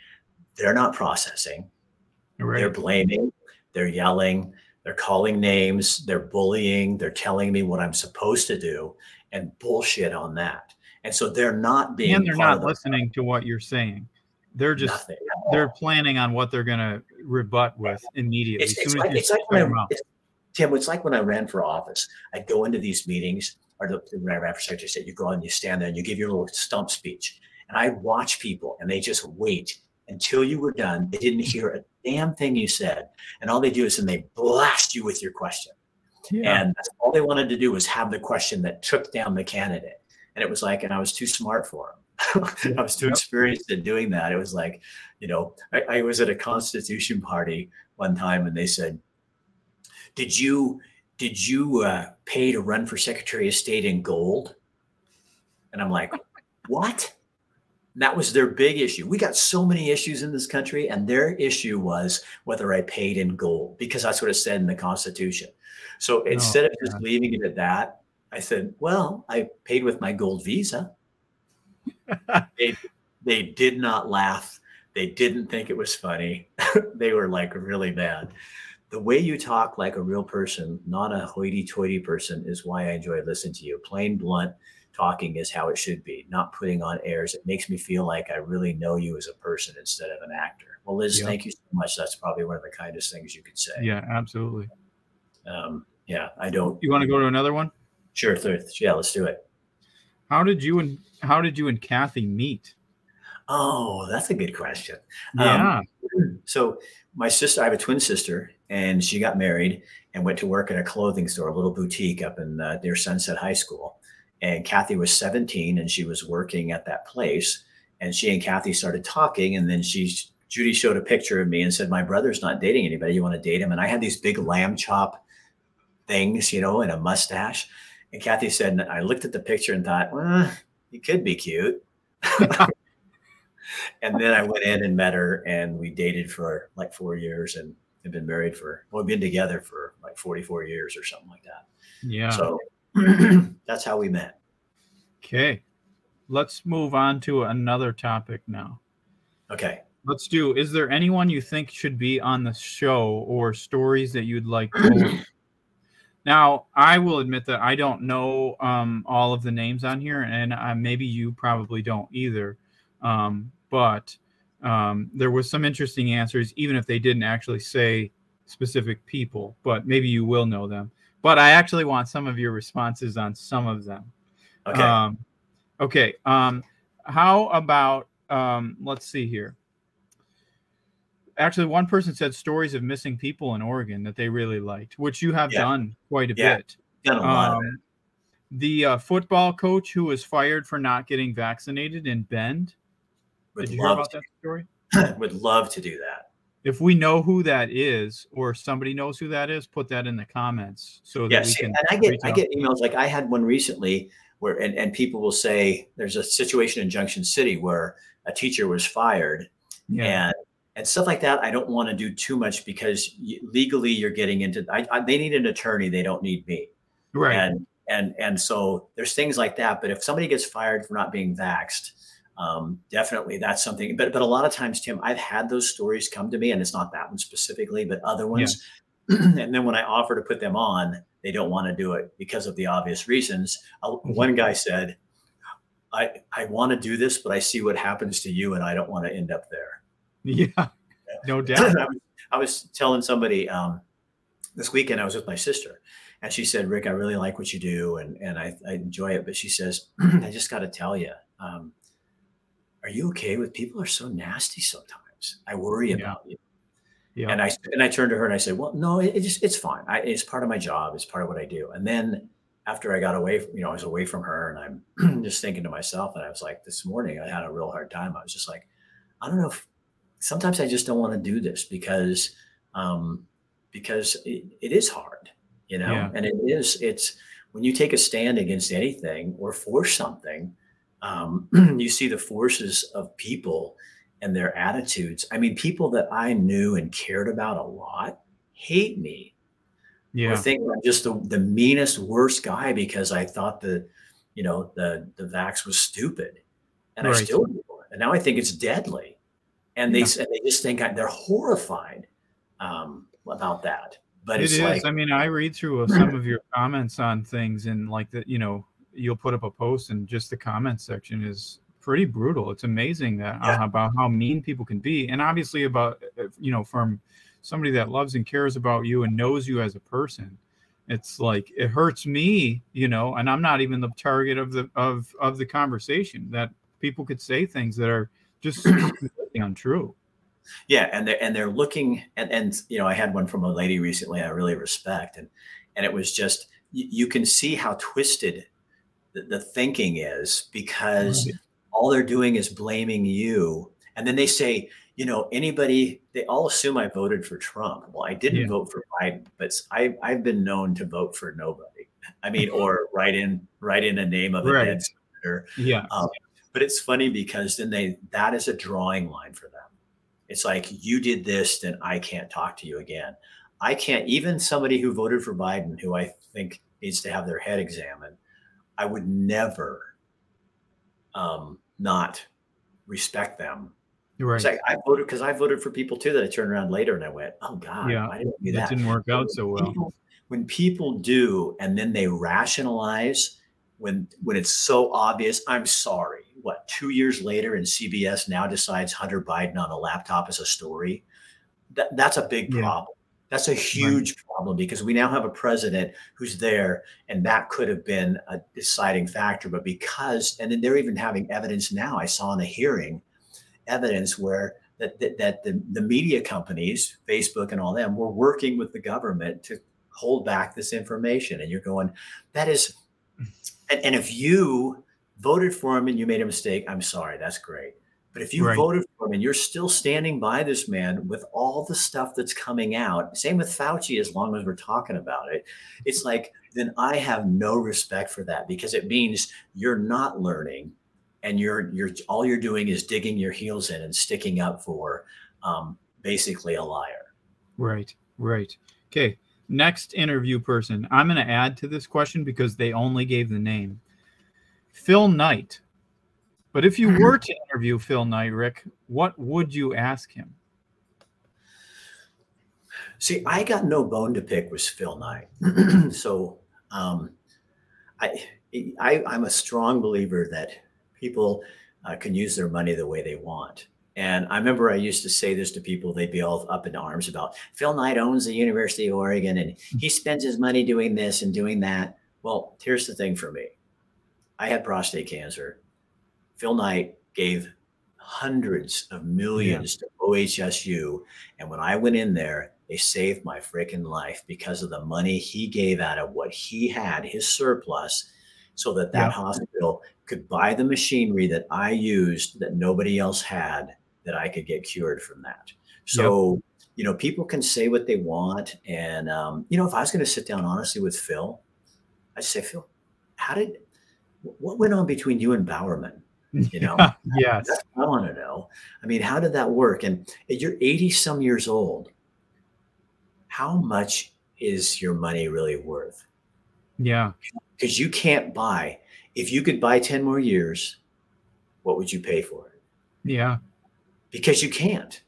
They're not processing. Right. They're blaming, they're yelling, they're calling names, they're bullying, they're telling me what I'm supposed to do and bullshit on that and so they're not being and they're not listening to what you're saying they're just they're planning on what they're going to rebut with immediately it's, it's like, it's like when I, it's, tim it's like when i ran for office i'd go into these meetings or the, when i ran for secretary of state you go and you stand there and you give your little stump speech and i watch people and they just wait until you were done they didn't hear a damn thing you said and all they do is then they blast you with your question yeah. and all they wanted to do was have the question that took down the candidate and it was like, and I was too smart for them. I was too experienced in doing that. It was like, you know, I, I was at a Constitution party one time, and they said, "Did you did you uh, pay to run for Secretary of State in gold?" And I'm like, "What?" And that was their big issue. We got so many issues in this country, and their issue was whether I paid in gold because that's what it said in the Constitution. So instead of just leaving it at that, I said, Well, I paid with my gold visa. they, they did not laugh. They didn't think it was funny. they were like really bad. The way you talk like a real person, not a hoity toity person, is why I enjoy listening to you. Plain blunt talking is how it should be, not putting on airs. It makes me feel like I really know you as a person instead of an actor. Well, Liz, thank you so much. That's probably one of the kindest things you could say. Yeah, absolutely. Um, yeah, I don't. You want to go to another one? Sure, yeah, let's do it. How did you and how did you and Kathy meet? Oh, that's a good question. Yeah. Um, so my sister, I have a twin sister, and she got married and went to work at a clothing store, a little boutique up in uh, near Sunset High School. And Kathy was 17, and she was working at that place. And she and Kathy started talking, and then she Judy showed a picture of me and said, "My brother's not dating anybody. You want to date him?" And I had these big lamb chop things, you know, and a mustache. And Kathy said, I looked at the picture and thought, well, he could be cute. and then I went in and met her, and we dated for like four years and have been married for, well, we've been together for like 44 years or something like that. Yeah. So that's how we met. Okay. Let's move on to another topic now. Okay. Let's do. Is there anyone you think should be on the show or stories that you'd like to now, I will admit that I don't know um, all of the names on here, and uh, maybe you probably don't either. Um, but um, there was some interesting answers, even if they didn't actually say specific people. But maybe you will know them. But I actually want some of your responses on some of them. Okay. Um, okay. Um, how about um, let's see here actually one person said stories of missing people in Oregon that they really liked, which you have yeah. done quite a yeah. bit. Done a lot um, of it. The uh, football coach who was fired for not getting vaccinated in Bend. Would you about to. that story? Would love to do that. If we know who that is, or somebody knows who that is, put that in the comments so that yes, we can. And I get I get emails like I had one recently where and, and people will say there's a situation in Junction City where a teacher was fired yeah. and and stuff like that. I don't want to do too much because legally you're getting into. I, I, they need an attorney. They don't need me. Right. And and and so there's things like that. But if somebody gets fired for not being vaxxed, um, definitely that's something. But but a lot of times, Tim, I've had those stories come to me, and it's not that one specifically, but other ones. Yeah. and then when I offer to put them on, they don't want to do it because of the obvious reasons. Uh. One guy said, "I I want to do this, but I see what happens to you, and I don't want to end up there." Yeah, no doubt. I was telling somebody um, this weekend I was with my sister, and she said, "Rick, I really like what you do, and and I, I enjoy it." But she says, "I just got to tell you, um, are you okay with people are so nasty sometimes? I worry yeah. about you." Yeah. And I and I turned to her and I said, "Well, no, it, it just it's fine. I, it's part of my job. It's part of what I do." And then after I got away, from, you know, I was away from her, and I'm just thinking to myself, and I was like, this morning I had a real hard time. I was just like, I don't know if sometimes I just don't want to do this because um, because it, it is hard, you know, yeah. and it is it's when you take a stand against anything or for something, um, you see the forces of people and their attitudes. I mean, people that I knew and cared about a lot hate me. Yeah. Or think I'm just the, the meanest, worst guy because I thought the, you know, the the vax was stupid. And right. I still do. And now I think it's deadly and they yeah. they just think I, they're horrified um, about that. But it is. Like, I mean, I read through some of your comments on things, and like that, you know, you'll put up a post, and just the comment section is pretty brutal. It's amazing that yeah. uh, about how mean people can be, and obviously about uh, you know from somebody that loves and cares about you and knows you as a person. It's like it hurts me, you know, and I'm not even the target of the of of the conversation. That people could say things that are just untrue. Yeah, and they're and they're looking and and you know I had one from a lady recently I really respect and and it was just you, you can see how twisted the, the thinking is because right. all they're doing is blaming you and then they say you know anybody they all assume I voted for Trump. Well, I didn't yeah. vote for Biden, but I I've been known to vote for nobody. I mean, or write in write in a name of a right. dead senator. Yeah. Um, but it's funny because then they that is a drawing line for them. It's like you did this, then I can't talk to you again. I can't even somebody who voted for Biden, who I think needs to have their head examined. I would never um, not respect them. Right. Like I voted because I voted for people too that I turned around later and I went, oh God, yeah, I didn't do that. That didn't work out so well. People, when people do and then they rationalize when when it's so obvious, I'm sorry what two years later and cbs now decides hunter biden on a laptop is a story that, that's a big problem yeah. That's a huge right. problem because we now have a president who's there and that could have been a deciding factor but because and then they're even having evidence now i saw in a hearing evidence where that, that, that the, the media companies facebook and all them were working with the government to hold back this information and you're going that is hmm. and, and if you voted for him and you made a mistake, I'm sorry, that's great. But if you right. voted for him and you're still standing by this man with all the stuff that's coming out, same with Fauci, as long as we're talking about it, it's like, then I have no respect for that because it means you're not learning and you're you're all you're doing is digging your heels in and sticking up for um, basically a liar. Right, right. Okay. Next interview person. I'm going to add to this question because they only gave the name. Phil Knight. But if you were to interview Phil Knight, what would you ask him? See, I got no bone to pick with Phil Knight. so um, I, I, am a strong believer that people uh, can use their money the way they want. And I remember I used to say this to people, they'd be all up in arms about Phil Knight owns the University of Oregon and he spends his money doing this and doing that. Well, here's the thing for me I had prostate cancer. Phil Knight gave hundreds of millions yeah. to OHSU. And when I went in there, they saved my freaking life because of the money he gave out of what he had, his surplus, so that that yeah. hospital could buy the machinery that I used that nobody else had, that I could get cured from that. So, you know, people can say what they want. And, um, you know, if I was going to sit down honestly with Phil, I'd say, Phil, how did, what went on between you and Bowerman? You know, yes, That's I want to know. I mean, how did that work? And you're 80 some years old. How much is your money really worth? Yeah. Because you can't buy, if you could buy 10 more years, what would you pay for it? Yeah. Because you can't.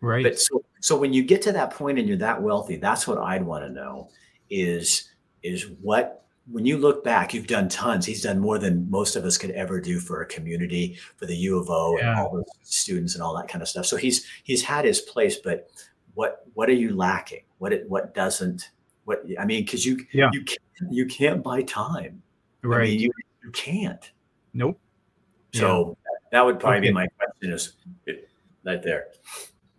Right. But so, so when you get to that point and you're that wealthy, that's what I'd want to know is, is what, when you look back, you've done tons. He's done more than most of us could ever do for a community, for the U of O and all the students and all that kind of stuff. So he's, he's had his place, but what, what are you lacking? What, it, what doesn't, what, I mean, cause you, Yeah. you can't, you can't buy time. I right. mean, you, you can't. nope. So that would probably Okay. be my question is right there.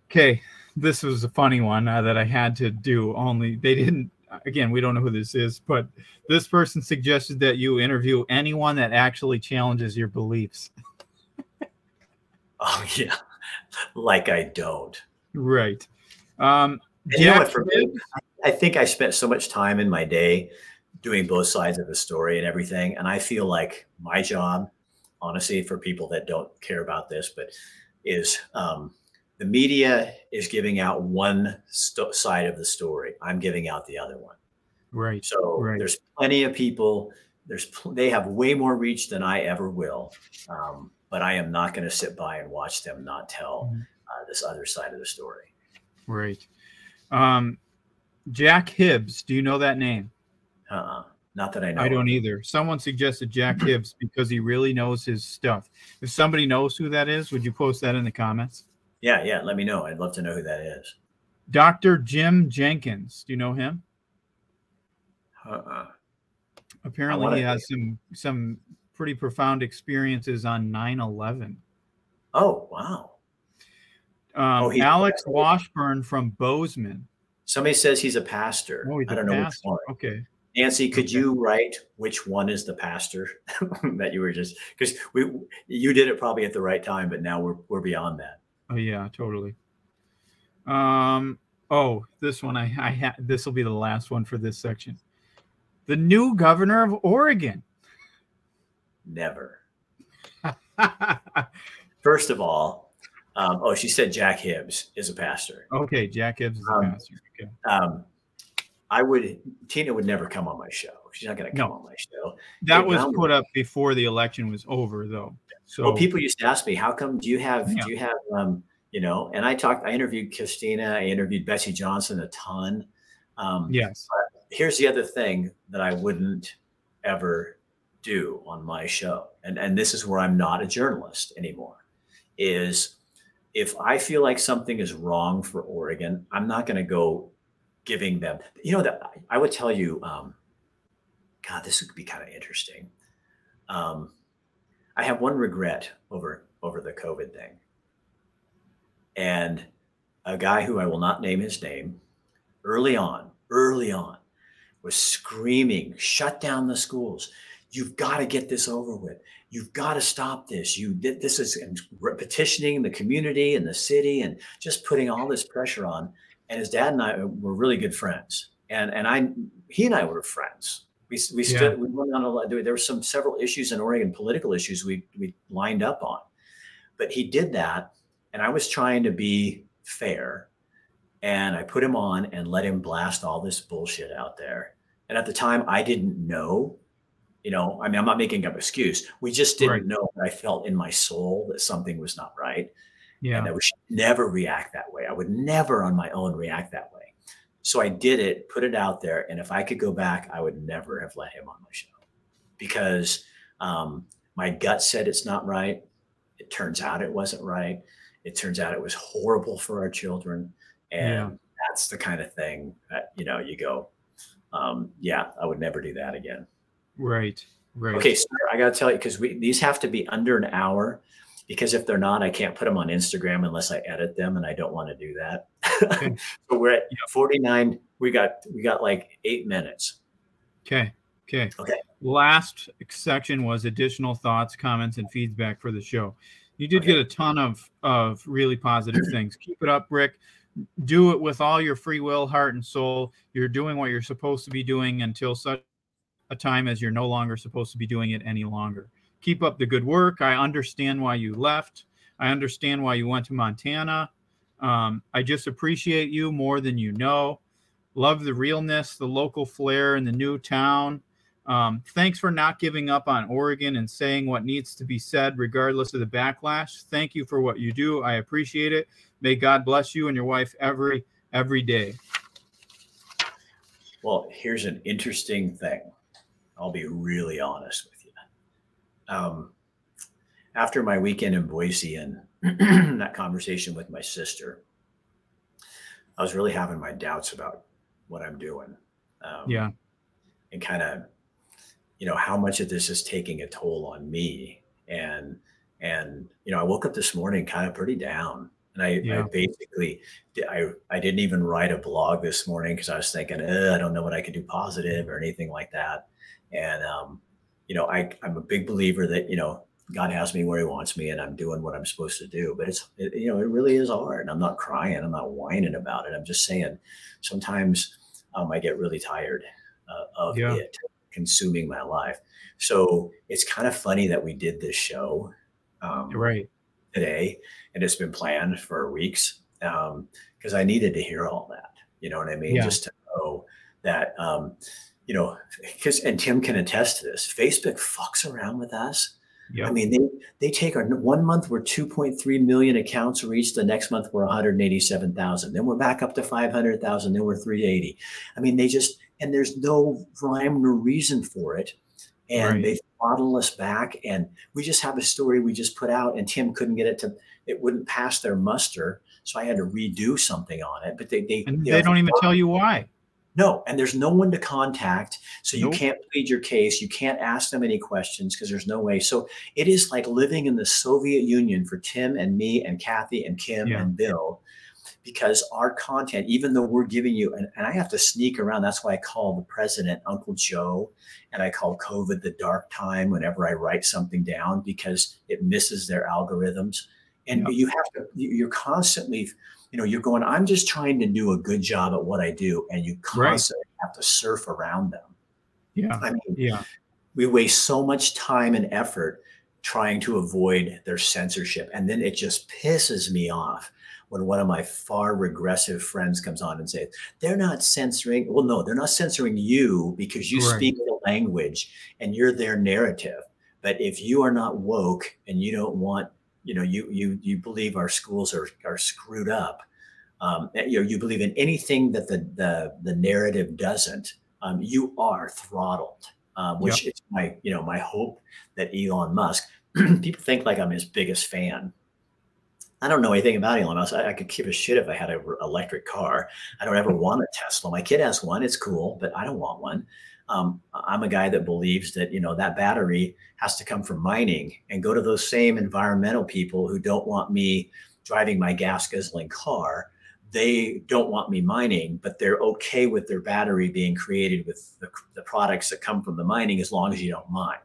Okay, this was a funny one uh, that I had to do. Only they didn't. Again, we don't know who this is, but this person suggested that you interview anyone that actually challenges your beliefs. Oh yeah. Like I don't. Right. Um, you know what, for me, I think I spent so much time in my day doing both sides of the story and everything. And I feel like my job, honestly, for people that don't care about this, but is um, the media is giving out one sto- side of the story. I'm giving out the other one. right. So Right. there's plenty of people. There's pl- they have way more reach than I ever will. Um, but I am not going to sit by and watch them not tell Mhm. uh, this other side of the story. Right. Um, Jack Hibbs. Do you know that name? Uh-uh. Not that I know. I don't either. Someone suggested Jack Hibbs because he really knows his stuff. If somebody knows who that is, would you post that in the comments? Yeah, yeah. Let me know. I'd love to know who that is. Dr. Jim Jenkins. Do you know him? Uh-uh. Apparently, wanna he has some some pretty profound experiences on 9/11. Oh, wow. Um, Oh, he- Alex Washburn from Bozeman. Somebody says he's a pastor. Oh, he's I don't know which one. Okay. Nancy, could Okay. you write which one is the pastor that you were just because we you did it probably at the right time, but now we're we're beyond that. Oh yeah, totally. Um. Oh, this one I I ha- this will be the last one for this section. The new governor of Oregon. Never. First of all, um, oh, she said Jack Hibbs is a pastor. okay, Jack Hibbs is a Um, pastor. Okay. Um, I would Tina would never come on my show. She's not going to come No. on my show. That was put up before the election was over, though. So Well, people used to ask me, "How come? Do you have? Yeah. Do you have? Um, you know?" And I talked. I interviewed Christina. I interviewed Betsy Johnson a ton. Um, yes, Here's the other thing that I wouldn't ever do on my show, and and this is where I'm not a journalist anymore. Is if I feel like something is wrong for Oregon, I'm not going to go giving them. You know that I would tell you. Um, God, this would be kind of interesting. Um, I have one regret over over the COVID thing, and a guy who I will not name his name, early on, early on, was screaming, "Shut down the schools! You've got to get this over with. You've got to stop this. You this is petitioning the community and the city and just putting all this pressure on." And his dad and I were really good friends, and and I he and I were friends. We, we Yeah. stood we went on a lot there were some several issues in Oregon political issues we we lined up on but he did that and I was trying to be fair and I put him on and let him blast all this bullshit out there and at the time I didn't know you know I mean I'm not making up excuse we just didn't Right. know I felt in my soul that something was not right yeah, and I would never react that way. I would never on my own react that way. So I did it, put it out there, and if I could go back, I would never have let him on my show because um, my gut said it's not right. It turns out it wasn't right. It turns out it was horrible for our children, and Yeah. that's the kind of thing that you know you go, um, yeah, I would never do that again. right, right. Okay, sir, I got to tell you because we these have to be under an hour because if they're not, I can't put them on Instagram unless I edit them, and I don't want to do that. Okay. so we're at 49. We got we got like eight minutes. Okay. Okay. Okay. Last section was additional thoughts, comments, and feedback for the show. You did Okay. get a ton of of really positive things. Keep it up, Rick. Do it with all your free will, heart, and soul. You're doing what you're supposed to be doing until such a time as you're no longer supposed to be doing it any longer. Keep up the good work. I understand why you left. I understand why you went to Montana. Um, I just appreciate you more than you know. Love the realness, the local flair in the new town. Um, thanks for not giving up on Oregon and saying what needs to be said, regardless of the backlash. Thank you for what you do. I appreciate it. May God bless you and your wife every every day. Well, here's an interesting thing. I'll be really honest. Um, after my weekend in Boise and that conversation with my sister, I was really having my doubts about what I'm doing. Um, yeah. And kind of, you know, how much of this is taking a toll on me. And, and, you know, I woke up this morning kind of pretty down. And I, yeah. I basically, I, I didn't even write a blog this morning because I was thinking, I don't know what I could do positive or anything like that. And, um, you know, I, I'm a big believer that, you know, God has me where He wants me, and I'm doing what I'm supposed to do. But it's, it, you know, it really is hard. I'm not crying. I'm not whining about it. I'm just saying, sometimes um, I get really tired uh, of yeah. it consuming my life. So it's kind of funny that we did this show, um, right, today, and it's been planned for weeks because um, I needed to hear all that. You know what I mean? Yeah. Just to know that. You know, because and Tim can attest to this. Facebook fucks around with us Yep. I mean, they they take our one month we're 2.3 million accounts reached. The next month we're 187,000. Then we're back up to 500,000. Then we're 380. I mean, they just and there's no rhyme or reason for it, and right. they throttle us back. And we just have a story we just put out, and Tim couldn't get it to. It wouldn't pass their muster, so I had to redo something on it. But they they, they, they don't even tell you why. No, and there's no one to contact. So you nope. can't plead your case. You can't ask them any questions because there's no way. So it is like living in the Soviet Union for Tim and me and Kathy and Kim yeah. and Bill because our content, even though we're giving you, and, and, I have to sneak around. That's why I call the president Uncle Joe and I call COVID the dark time whenever I write something down because it misses their algorithms. And yeah. you have to, you're constantly you know, you're going, I'm just trying to do a good job at what I do. And you constantly right. have to surf around them. Yeah. I mean, yeah. We waste so much time and effort trying to avoid their censorship. And then it just pisses me off when one of my far regressive friends comes on and says, they're not censoring. Well, no, they're not censoring you because you right. speak the language and you're their narrative. But if you are not woke and you don't want you know you you you believe our schools are are screwed up um, you know you believe in anything that the the, the narrative doesn't um, you are throttled um, which yep. is my you know my hope that elon musk people think like i'm his biggest fan I don't know anything about Elon Musk. I, I could give a shit if I had an electric car. I don't ever want a Tesla. My kid has one. It's cool, but I don't want one. Um, I'm a guy that believes that you know that battery has to come from mining and go to those same environmental people who don't want me driving my gas guzzling car. They don't want me mining, but they're okay with their battery being created with the, the products that come from the mining as long as you don't mine.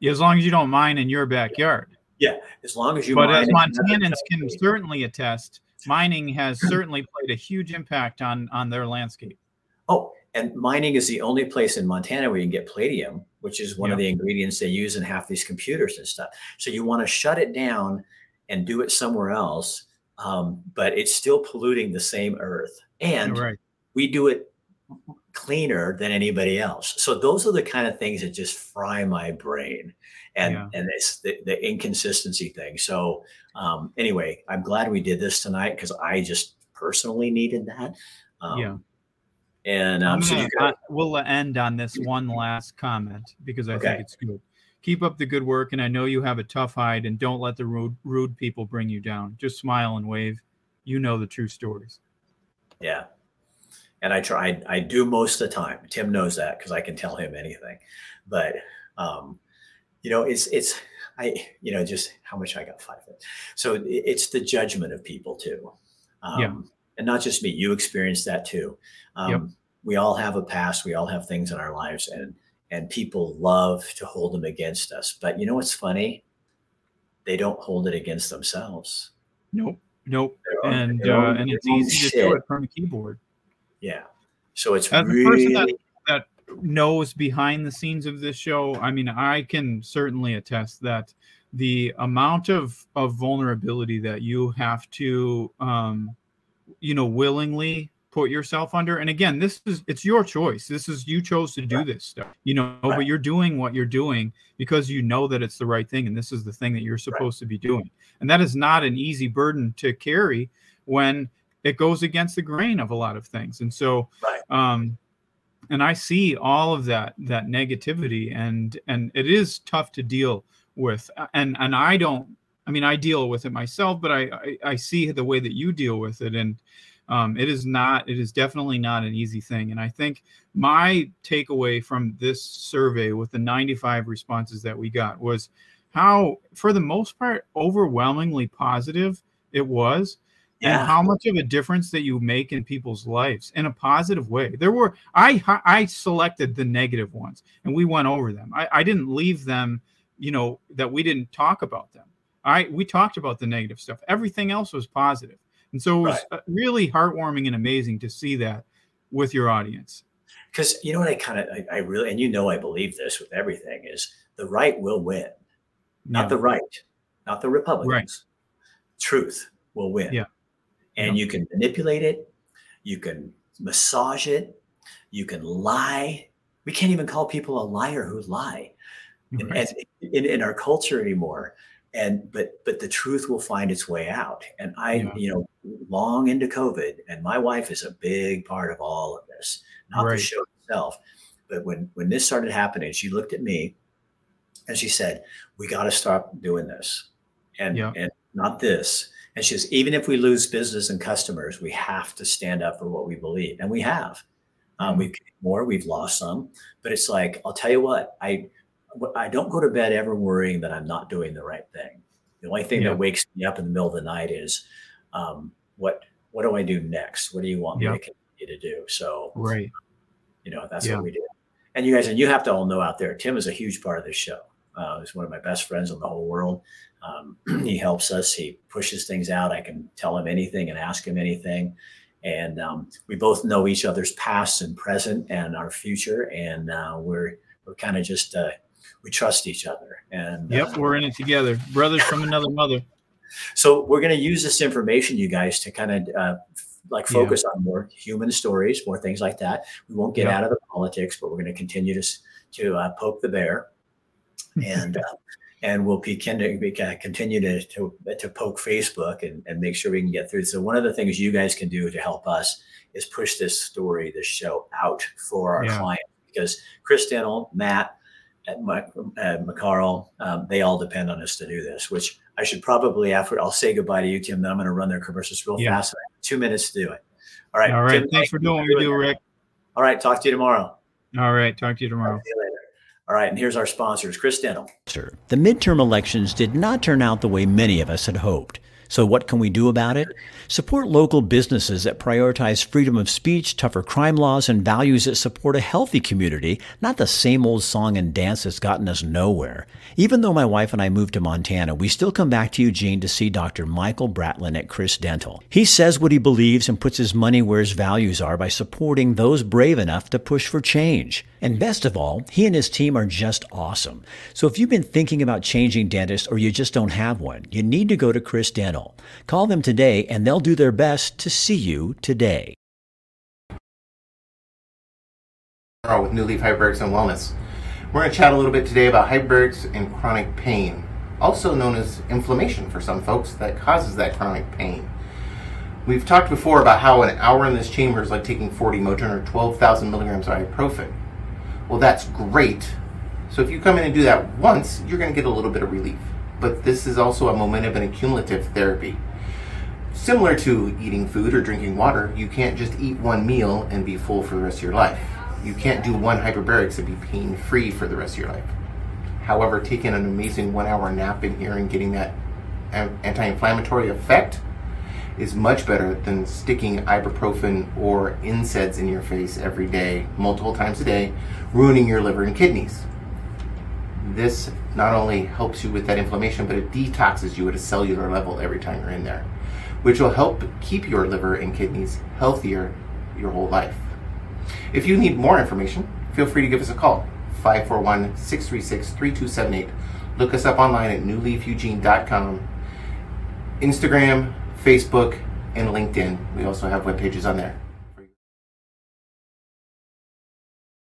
Yeah, as long as you don't mine in your backyard. Yeah, as long as you. But as Montanans can certainly attest, mining has certainly played a huge impact on on their landscape. Oh, and mining is the only place in Montana where you can get palladium, which is one of the ingredients they use in half these computers and stuff. So you want to shut it down and do it somewhere else, um, but it's still polluting the same earth, and right. we do it cleaner than anybody else. So those are the kind of things that just fry my brain, and yeah. and it's the, the, inconsistency thing. So um, anyway, I'm glad we did this tonight because I just personally needed that. Um, yeah and um, so got, we'll end on this one last comment because I okay. think it's good. Keep up the good work, and I know you have a tough hide, and don't let the rude, rude people bring you down. Just smile and wave. You know the true stories. Yeah, and I try. I do most of the time. Tim knows that because I can tell him anything. But um, you know, it's it's I you know just how much I got five. So it's the judgment of people too. Um, yeah and not just me you experienced that too. Um, yep. we all have a past we all have things in our lives and and people love to hold them against us. But you know what's funny? They don't hold it against themselves. Nope nope. And uh, and it's easy shit. to do it from a keyboard. Yeah. So it's As really that, that knows behind the scenes of this show i mean i can certainly attest that the amount of of vulnerability that you have to um you know willingly put yourself under and again this is it's your choice this is you chose to do right. this stuff you know right. but you're doing what you're doing because you know that it's the right thing and this is the thing that you're supposed right. to be doing and that is not an easy burden to carry when it goes against the grain of a lot of things and so um and i see all of that that negativity and and it is tough to deal with and and i don't i mean i deal with it myself but i i, I see the way that you deal with it and um, it is not it is definitely not an easy thing and i think my takeaway from this survey with the 95 responses that we got was how for the most part overwhelmingly positive it was yeah. and how much of a difference that you make in people's lives in a positive way. There were i i selected the negative ones and we went over them. I, I didn't leave them you know that we didn't talk about them i we talked about the negative stuff everything else was positive and so it was right. Uh, really heartwarming and amazing to see that with your audience. Because you know what I kind of, I, I, really, and you know, I believe this with everything is the right will win, not yeah. the right, not the Republicans. Right. Truth will win. Yeah. And yeah. you can manipulate it, you can massage it, you can lie. We can't even call people a liar who lie. Right. And, in, in our culture anymore, and but but the truth will find its way out and i yeah. you know long into covid and my wife is a big part of all of this not right. the show itself but when when this started happening she looked at me and she said we got to stop doing this and yeah. and not this and she says even if we lose business and customers we have to stand up for what we believe and we have um, mm-hmm. we've more we've lost some but it's like i'll tell you what i I don't go to bed ever worrying that I'm not doing the right thing. The only thing yeah. that wakes me up in the middle of the night is um, what what do I do next? What do you want me to continue to do? So right, you know that's yeah. what we do. And you guys, and you have to all know out there, Tim is a huge part of this show. Uh, he's one of my best friends in the whole world. Um, he helps us. He pushes things out. I can tell him anything and ask him anything. And um, we both know each other's past and present and our future. And uh, we're we're kind of just uh, we trust each other. And yep, uh, we're in it together, brothers from another mother. So we're going to use this information, you guys, to kind of uh, like focus yeah. on more human stories, more things like that. We won't get yeah. out of the politics, but we're going to continue to to uh, poke the bear, and uh, and we'll be, continue to, to to poke Facebook and, and make sure we can get through. So one of the things you guys can do to help us is push this story, this show out for our yeah. clients because Chris Dental, Matt, at McCarl, um, they all depend on us to do this, which I should probably, after I'll say goodbye to you, Tim, then I'm going to run their commercials real yeah. fast. Two minutes to do it. All right. All right. Tim, Thanks for doing what you do, Rick. All right. Talk to you tomorrow. All right. Talk to you tomorrow. See you later. All right. And here's our sponsors, Chris Dental. The midterm elections did not turn out the way many of us had hoped. So, what can we do about it? Support local businesses that prioritize freedom of speech, tougher crime laws, and values that support a healthy community, not the same old song and dance that's gotten us nowhere. Even though my wife and I moved to Montana, we still come back to Eugene to see Dr. Michael Bratlin at Chris Dental. He says what he believes and puts his money where his values are by supporting those brave enough to push for change. And best of all, he and his team are just awesome. So if you've been thinking about changing dentists or you just don't have one, you need to go to Chris Dental. Call them today and they'll do their best to see you today. With New Leaf Hyperbarics and Wellness. We're going to chat a little bit today about hyperbarics and chronic pain, also known as inflammation for some folks that causes that chronic pain. We've talked before about how an hour in this chamber is like taking 40 Motrin or 12,000 milligrams of ibuprofen. Well, that's great. So if you come in and do that once, you're going to get a little bit of relief but this is also a momentum and a cumulative therapy. Similar to eating food or drinking water, you can't just eat one meal and be full for the rest of your life. You can't do one hyperbarics and be pain free for the rest of your life. However, taking an amazing one hour nap in here and getting that anti inflammatory effect is much better than sticking ibuprofen or NSAIDs in your face every day, multiple times a day, ruining your liver and kidneys. This not only helps you with that inflammation, but it detoxes you at a cellular level every time you're in there, which will help keep your liver and kidneys healthier your whole life. If you need more information, feel free to give us a call 541 636 3278. Look us up online at newleafeugene.com, Instagram, Facebook, and LinkedIn. We also have web pages on there.